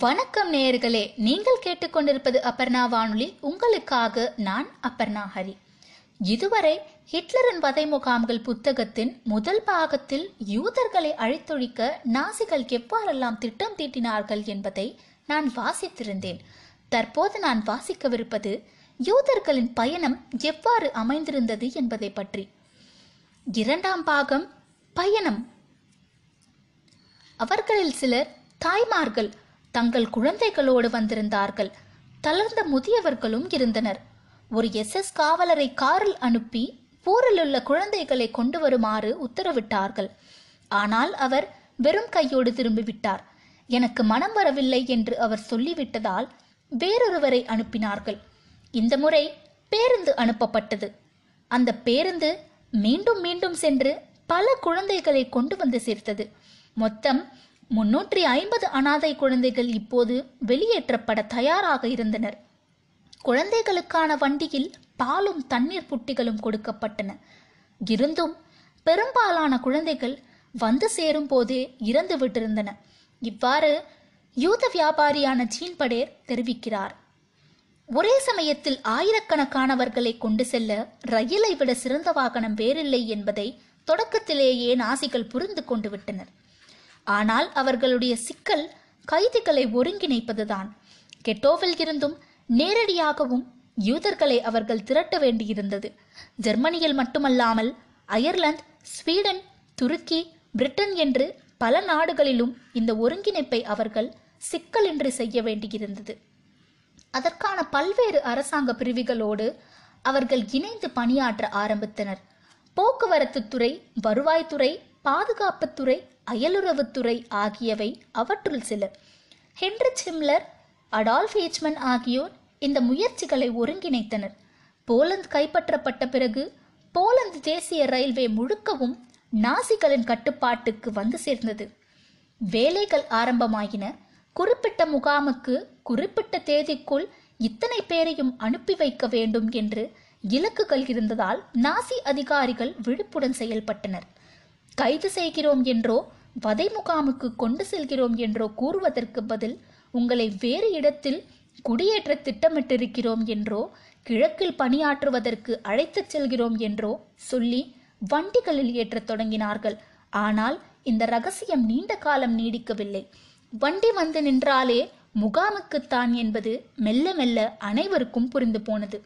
வணக்கம் நேயர்களே நீங்கள் கேட்டுக்கொண்டிருப்பது அபர்ணா வானொலி. உங்களுக்காக நான் அபர்ணா ஹரி. இதுவரை ஹிட்லரின் வதை முகாம்கள் புத்தகத்தின் முதல் பாகத்தில் யூதர்களை அழித்தொழிக்க நாசிகள் எவ்வாறெல்லாம் திட்டம் தீட்டினார்கள் என்பதை நான் வாசித்திருந்தேன். தற்போது நான் வாசிக்கவிருப்பது யூதர்களின் பயணம் எவ்வாறு அமைந்திருந்தது என்பதை பற்றி. இரண்டாம் பாகம் பயணம். அவர்களில் சிலர் தாய்மார்கள் தங்கள் குழந்தைகளோடு வந்திருந்தார்கள். தளர்ந்த முதியவர்களும் இருந்தனர். ஒரு எஸ் எஸ் காவலரை காரில் அனுப்பி ஊரில் உள்ள குழந்தைகளை கொண்டு வருமாறு உத்தரவிட்டார்கள். ஆனால் அவர் வெறும் கையோடு திரும்பிவிட்டார். எனக்கு மனம் வரவில்லை என்று அவர் சொல்லிவிட்டதால் வேறொருவரை அனுப்பினார்கள். இந்த முறை பேருந்து அனுப்பப்பட்டது. அந்த பேருந்து மீண்டும் மீண்டும் சென்று பல குழந்தைகளை கொண்டு வந்து சேர்த்தது. மொத்தம் முன்னூற்றி ஐம்பது அனாதை குழந்தைகள் இப்போது வெளியேற்றப்பட தயாராக இருந்தனர். குழந்தைகளுக்கான வண்டியில் பாலும் தண்ணீர் புட்டிகளும் கொடுக்கப்பட்டன. இருந்தும் பெரும்பாலான குழந்தைகள் வந்து சேரும் போதே இறந்து விட்டிருந்தன. இவ்வாறு யூத வியாபாரியான ஜீன்படேர் தெரிவிக்கிறார். ஒரே சமயத்தில் ஆயிரக்கணக்கானவர்களை கொண்டு செல்ல ரயிலை விட சிறந்த வாகனம் வேறில்லை என்பதை தொடக்கத்திலேயே நாசிகள் புரிந்து கொண்டு விட்டனர். ஆனால் அவர்களுடைய சிக்கல் கைதிகளை ஒருங்கிணைப்பதுதான். கெட்டோவில் இருந்தும் நேரடியாகவும் யூதர்களை அவர்கள் திரட்ட வேண்டியிருந்தது. ஜெர்மனியில் மட்டுமல்லாமல் அயர்லாந்து ஸ்வீடன் துருக்கி பிரிட்டன் என்று பல நாடுகளிலும் இந்த ஒருங்கிணைப்பை அவர்கள் சிக்கலின்றி செய்ய வேண்டியிருந்தது. அதற்கான பல்வேறு அரசாங்க பிரிவுகளோடு அவர்கள் இணைந்து பணியாற்ற ஆரம்பித்தனர். போக்குவரத்து துறை வருவாய்த்துறை பாதுகாப்புத்துறை அயலுறவுத்துறை ஆகியவை அவற்றுள் சில ஹென்ரி சிம்லர் அடால்ஃப் ஹீச்மன் ஆகியோர் இந்த முயற்சிகளை ஒருங்கிணைத்தனர். போலந்து கைப்பற்றப்பட்ட பிறகு போலந்து தேசிய ரயில்வே முழுக்கவும் நாசிகளின் கட்டுப்பாட்டுக்கு வந்து சேர்ந்தது. வேலைகள் ஆரம்பமாகின குறிப்பிட்ட முகாமுக்கு குறிப்பிட்ட தேதிக்குள் இத்தனை பேரையும் அனுப்பி வைக்க வேண்டும் என்று இலக்குகள் இருந்ததால் நாசி அதிகாரிகள் விழிப்புடன் செயல்பட்டனர். கைது செய்கிறோம் என்றோ வதை முகாமுக்கு கொண்டு செல்கிறோம் என்றோ கூறுவதற்கு பதில் உங்களை வேறு இடத்தில் குடியேற்ற திட்டமிட்டிருக்கிறோம் என்றோ கிழக்கில் பணியாற்றுவதற்கு அழைத்துச் செல்கிறோம் என்றோ சொல்லி வண்டிகளில் ஏற்றத் தொடங்கினார்கள். ஆனால் இந்த ரகசியம் நீண்ட காலம் நீடிக்கவில்லை. வண்டி வந்து நின்றாலே முகாமுக்குத்தான் என்பது மெல்ல மெல்ல அனைவருக்கும் புரிந்து போனது.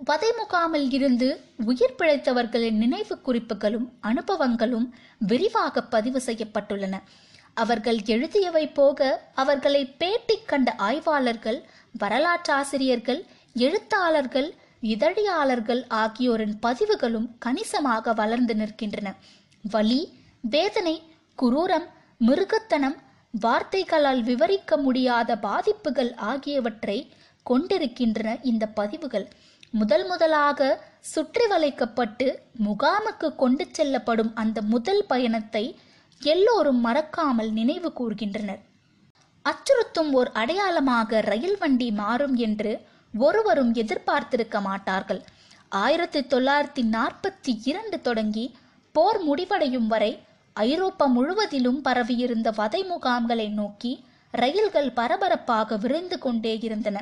வதை முகாமில் இருந்து உயிர் பிழைத்தவர்களின் நினைவு குறிப்புகளும் அனுபவங்களும் விரிவாக பதிவு செய்யப்பட்டுள்ளன. அவர்கள் எழுதியவை போக அவர்களை பேட்டி கண்ட ஆய்வாளர்கள் வரலாற்றாசிரியர்கள் எழுத்தாளர்கள் இதழியாளர்கள் ஆகியோரின் பதிவுகளும் கணிசமாக வளர்ந்து நிற்கின்றன. வலி வேதனை குரூரம் மிருகத்தனம் வார்த்தைகளால் விவரிக்க முடியாத பாதிப்புகள் ஆகியவற்றை கொண்டிருக்கின்றன இந்த பதிவுகள். முதல் முதலாக சுற்றி வளைக்கப்பட்டு முகாமுக்கு கொண்டு செல்லப்படும் அந்த முதல் பயணத்தை எல்லோரும் மறக்காமல் நினைவு கூர்கின்றனர். அச்சுறுத்தும் ஓர் அடையாளமாக ரயில் வண்டி மாறும் என்று ஒருவரும் எதிர்பார்த்திருக்க மாட்டார்கள். ஆயிரத்தி தொள்ளாயிரத்தி நாற்பத்தி இரண்டு தொடங்கி போர் முடிவடையும் வரை ஐரோப்பா முழுவதிலும் பரவியிருந்த வதை முகாம்களை நோக்கி ரயில்கள் பரபரப்பாக விரைந்து கொண்டே இருந்தன.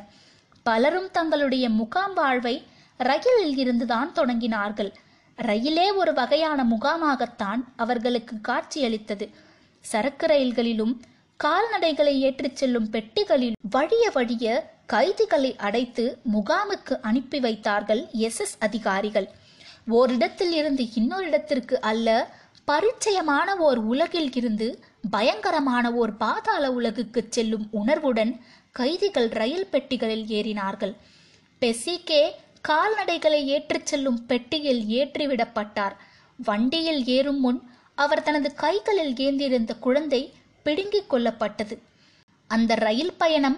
பலரும் தங்களுடைய முகாம் வாழ்வை ரயிலில் இருந்துதான் தொடங்கினார்கள். ரயிலே ஒரு வகையான முகாமாகத்தான் அவர்களுக்கு காட்சியளித்தது. சரக்கு ரயில்களிலும் கால்நடைகளை ஏற்றிச் செல்லும் பெட்டிகளில் வழிய வழிய கைதிகளை அடைத்து முகாமுக்கு அனுப்பி வைத்தார்கள் எஸ். எஸ். அதிகாரிகள். ஓரிடத்தில் இருந்து இன்னொரு இடத்திற்கு அல்ல பரிச்சயமான ஓர் உலகில் இருந்து பயங்கரமான ஓர் பாதாள உலகுக்கு செல்லும் உணர்வுடன் கைதிகள் ரயில் பெட்டிகளில் ஏறினார்கள். பெசிகே கால்நடைகளை ஏற்றிச் செல்லும் பெட்டியில் ஏற்றிவிடப்பட்டார். வண்டியில் ஏறும் முன் அவர் தனது கைகளில் ஏந்தியிருந்த குழந்தை பிடுங்கிக் கொள்ளப்பட்டது அந்த ரயில் பயணம்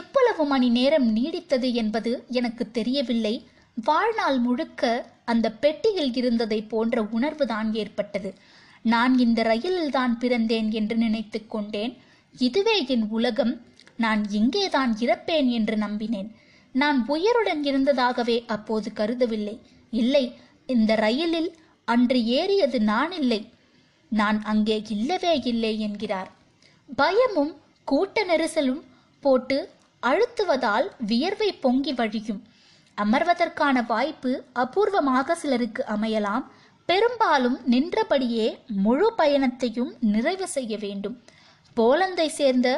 எவ்வளவு மணி நேரம் நீடித்தது என்பது எனக்கு தெரியவில்லை. வாழ்நாள் முழுக்க அந்த பெட்டியில் இருந்ததை போன்ற உணர்வுதான் ஏற்பட்டது. நான் இந்த ரயிலில்தான் பிறந்தேன் என்று நினைத்து கொண்டேன். இதுவே என் உலகம். நான் இங்கேதான் இறப்பேன் என்று நம்பினேன். நான் உயிருடன் இருந்ததாகவே அப்போது கருதவில்லை. இல்லை இந்த ரயிலில் அன்று ஏறியது நான் இல்லை நான் அங்கே இல்லவே இல்லை என்கிறார். பயமும் கூட்ட நெரிசலும் போட்டு அழுத்துவதால் வியர்வை பொங்கி வழியும். அமர்வதற்கான வாய்ப்பு அபூர்வமாக சிலருக்கு அமையலாம். பெரும்பாலும் நின்றபடியே முழு பயணத்தையும் நிறைவு செய்ய வேண்டும். போலந்தை சேர்ந்த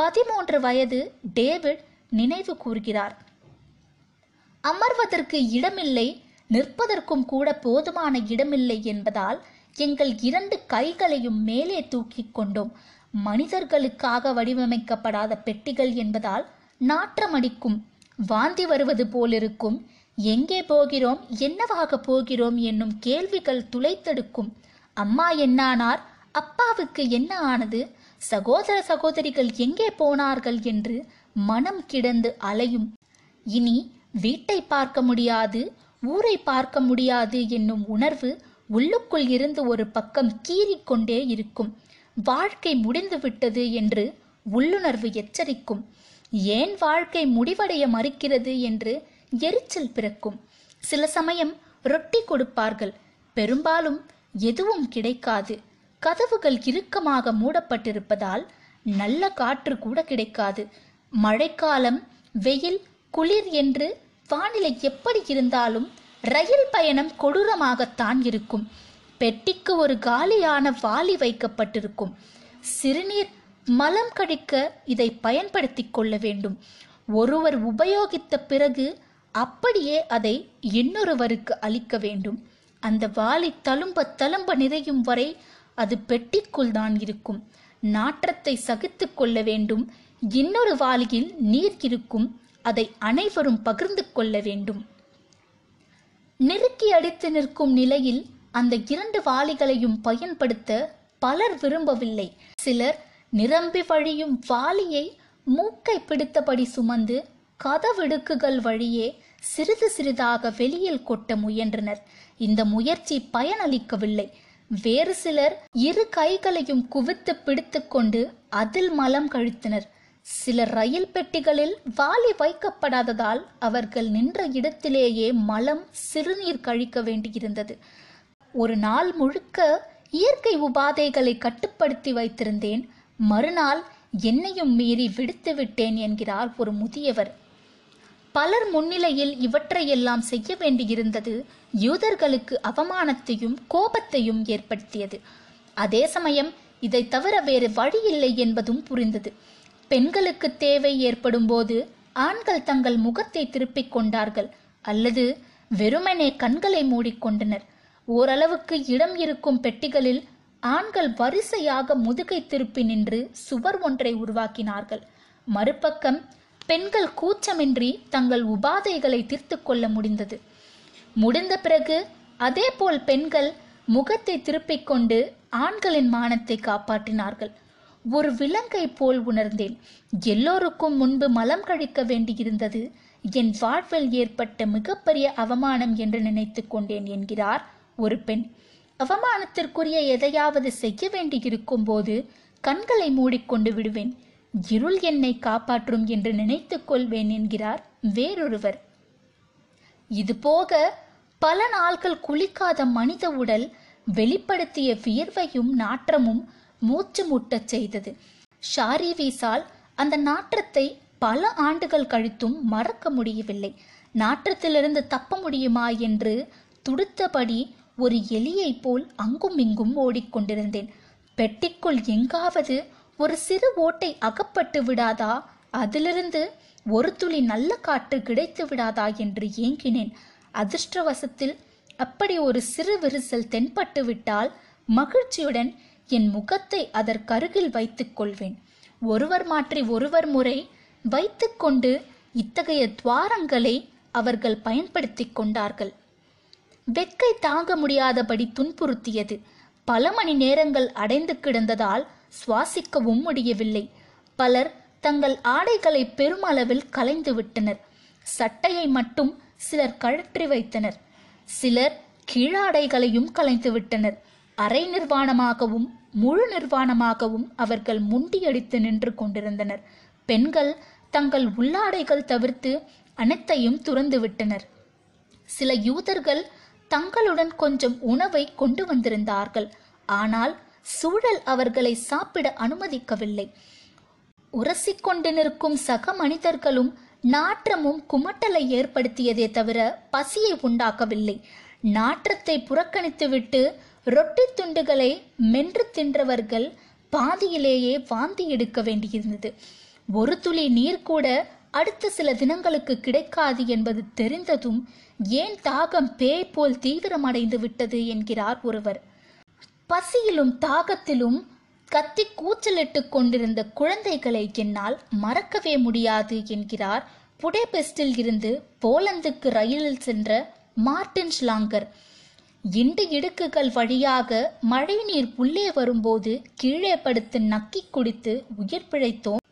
பதிமூன்று வயது டேவிட் நினைவு கூறுகிறார். அமர்வதற்கு இடமில்லை நிற்பதற்கும் கூட போதுமான இடமில்லை என்பதால் எங்கள் இரண்டு கைகளையும் மேலே தூக்கி கொண்டோம். மனிதர்களுக்காக வடிவமைக்கப்படாத பெட்டிகள் என்பதால் நாற்றமடிக்கும் வாந்தி வருவது போலிருக்கும் எங்கே போகிறோம்? என்னவாக போகிறோம்? என்னும் கேள்விகள் துளைத்தெடுக்கும். அம்மா என்னானார்? அப்பாவுக்கு என்ன ஆனது? சகோதர சகோதரிகள் எங்கே போனார்கள் என்று மனம் கிடந்து அலையும். இனி வீட்டை பார்க்க முடியாது ஊரை பார்க்க முடியாது என்னும் உணர்வு உள்ளுக்குள் இருந்து ஒரு பக்கம் கீறிக்கொண்டே இருக்கும். வாழ்க்கை முடிந்து விட்டது என்று உள்ளுணர்வு எச்சரிக்கும். ஏன் வாழ்க்கை முடிவடைய மறுக்கிறது என்று எரிச்சல் பிறக்கும். சில சமயம் ரொட்டி கொடுப்பார்கள் பெரும்பாலும் எதுவும் கிடைக்காது. கதவுகள் இறுக்கமாக மூடப்பட்டிருப்பதால் நல்ல காற்று கூட கிடைக்காது. மழைக்காலம் வெயில் குளிர் என்று வானிலை எப்படி இருந்தாலும் ரயில் பயணம் கொடூரமாகத்தான் இருக்கும். பெட்டிக்கு ஒரு காலியான வாளி வைக்கப்பட்டிருக்கும். சிறுநீர் மலம் கழிக்க இதை பயன்படுத்தி கொள்ள வேண்டும். ஒருவர் உபயோகித்த பிறகு அப்படியே அதை இன்னொருவருக்கு அளிக்க வேண்டும். அந்த வாளி தழும்ப தழும்ப நிறையும் வரை அது பெட்டிக்குள் தான் இருக்கும். நாற்றத்தை சகித்து கொள்ள வேண்டும். இன்னொரு வாளியில் நீர் இருக்கும். அதை அனைவரும் பகிர்ந்து கொள்ள வேண்டும். நெருக்கி அடித்து நிற்கும் நிலையில் அந்த இரண்டு வாளிகளையும் பயன்படுத்த பலர் விரும்பவில்லை. சிலர் நிரம்பி வழியும் வாளியை மூக்கை பிடித்தபடி சுமந்து கதவிடுக்குகள் வழியே சிறிது சிறிதாக வெளியில் கொட்ட முயன்றனர். இந்த முயற்சி பயனளிக்கவில்லை. வேறு சிலர் இரு கைகளையும் குவித்து பிடித்துக்கொண்டு அதில் மலம் கழித்தனர். சில ரயில் பெட்டிகளில் வாளி வைக்கப்படாததால் அவர்கள் நின்ற இடத்திலேயே மலம் சிறுநீர் கழிக்க வேண்டியிருந்தது. ஒரு நாள் முழுக்க இயற்கை உபாதைகளை கட்டுப்படுத்தி வைத்திருந்தேன். மறுநாள் என்னையும் மீறி விடுத்து விட்டேன் என்கிறார் ஒரு முதியவர். பலர் முன்னிலையில் இவற்றையெல்லாம் செய்ய வேண்டியிருந்தது யூதர்களுக்கு அவமானத்தையும் கோபத்தையும் ஏற்படுத்தியது. அதே சமயம் இதை தவிர வேறு வழியில்லை என்பதும் புரிந்தது. பெண்களுக்கு தேவை ஏற்படும் போது ஆண்கள் தங்கள் முகத்தை திருப்பிக் கொண்டார்கள் அல்லது வெறுமனே கண்களை மூடிக்கொண்டனர். ஓரளவுக்கு இடம் இருக்கும் பெட்டிகளில் ஆண்கள் வரிசையாக முதுகை திருப்பி நின்று சுவர் ஒன்றை உருவாக்கினார்கள். மறுபக்கம் பெண்கள் கூச்சமின்றி தங்கள் உபாதைகளை தீர்த்து கொள்ள முடிந்தது. முடிந்த பிறகு அதேபோல் பெண்கள் முகத்தை திருப்பிக் கொண்டு ஆண்களின் மானத்தை காப்பாற்றினார்கள். ஒரு விலங்கை போல் உணர்ந்தேன். எல்லோருக்கும் முன்பு மலம் கழிக்க வேண்டியிருந்தது. என் வாழ்வில் ஏற்பட்ட மிகப்பெரிய அவமானம் என்று நினைத்து கொண்டேன் என்கிறார் ஒரு பெண். அவமானத்திற்குரிய எதையாவது செய்ய வேண்டியிருக்கும் போது கண்களை மூடிக்கொண்டு விடுவேன். இருள் என்னை காப்பாற்றும் என்று நினைத்துக் கொள்வேன் என்கிறார் வேறொருவர். இதுபோக பல நாள்கள் குளிக்காத மனித உடல் வெளிப்படுத்திய வியர்வையும் நாற்றமும் மூச்சு முட்டச் செய்தது. ஷாரி வீசால் அந்த நாற்றத்தை பல ஆண்டுகள் கழித்தும் மறக்க முடியவில்லை. நாற்றத்திலிருந்து தப்ப முடியுமா என்று துடுத்தபடி ஒரு எலியைப் போல் அங்கும் இங்கும் ஓடிக்கொண்டிருந்தேன். பெட்டிக்குள் எங்காவது ஒரு சிறு ஓட்டை அகப்பட்டு விடாதா? அதிலிருந்து ஒரு துளி நல்ல காற்று கிடைத்து விடாதா என்று ஏங்கினேன். அதிர்ஷ்டவசத்தில் அப்படி ஒரு சிறு விரிசல் தென்பட்டு விட்டால் மகிழ்ச்சியுடன் என் முகத்தை அதற்கருகில் வைத்துக் கொள்வேன். ஒருவர் மாற்றி ஒருவர் முறை வைத்துக்கொண்டு இத்தகைய துவாரங்களை அவர்கள் பயன்படுத்தி கொண்டார்கள். வெக்கை தாங்க முடியாதபடி துன்புறுத்தியது. பல மணி நேரங்கள் அடைந்து கிடந்ததால் சுவாசிக்கவும் முடியவில்லை. பலர் தங்கள் ஆடைகளை பெருமளவில் கலைந்து விட்டனர். சட்டையை மட்டும் சிலர் கழற்றி வைத்தனர். சிலர் கீழாடைகளையும் கலைந்து விட்டனர். அரை நிர்வாணமாகவும் முழு நிர்வாணமாகவும் அவர்கள் முண்டியடித்து நின்று கொண்டிருந்தனர். பெண்கள் தங்கள் உள்ளாடைகள் தவிர்த்து அனைத்தையும் துறந்து விட்டனர். சில யூதர்கள் தங்களுடன் கொஞ்சம் உணவை கொண்டு வந்திருந்தார்கள். ஆனால் சூழல் அவர்களை சாப்பிட அனுமதிக்கவில்லை. உரசிக்கொண்டு நிற்கும் சக மனிதர்களும் நாற்றமும் குமட்டலை ஏற்படுத்தியதே தவிர பசியை உண்டாக்கவில்லை. நாற்றத்தை புறக்கணித்துவிட்டு ரொட்டி துண்டுகளை மென்று தின்றவர்கள் பாதியிலேயே வாந்தி எடுக்க வேண்டியிருந்தது. ஒரு துளி நீர் கூட அடுத்த சில தினங்களுக்கு கிடைக்காது என்பது தெரிந்ததும் ஏன் தாகம் பேய் போல் தீவிரமடைந்து விட்டது என்கிறார் ஒருவர். பசியிலும் தாகத்திலும் கத்தி கூச்சலிட்டு கொண்டிருந்த குழந்தைகளை என்னால் மறக்கவே முடியாது என்கிறார். புடேபெஸ்டில் இருந்து போலந்துக்கு ரயிலில் சென்ற மார்டின் ஷ்லாங்கர். இண்டு இடுக்குகள் வழியாக மழைநீர் உள்ளே வரும்போது கீழே படுத்து நக்கி குடித்து உயிர் பிழைத்தோம்.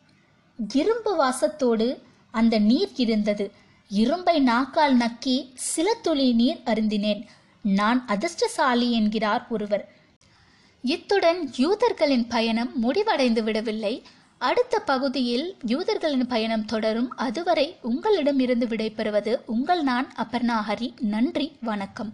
இரும்பு வாசத்தோடு அந்த நீர் இருந்தது. இரும்பை நாக்கால் நக்கி சில துளி நீர் அருந்தினேன். நான் அதிர்ஷ்டசாலி என்கிறார் ஒருவர். இத்துடன் யூதர்களின் பயணம் முடிவடைந்து விடவில்லை. அடுத்த பகுதியில் யூதர்களின் பயணம் தொடரும். அதுவரை உங்களிடமிருந்து விடைபெறுவது உங்கள் நான் அபர்ணாஹரி நன்றி வணக்கம்.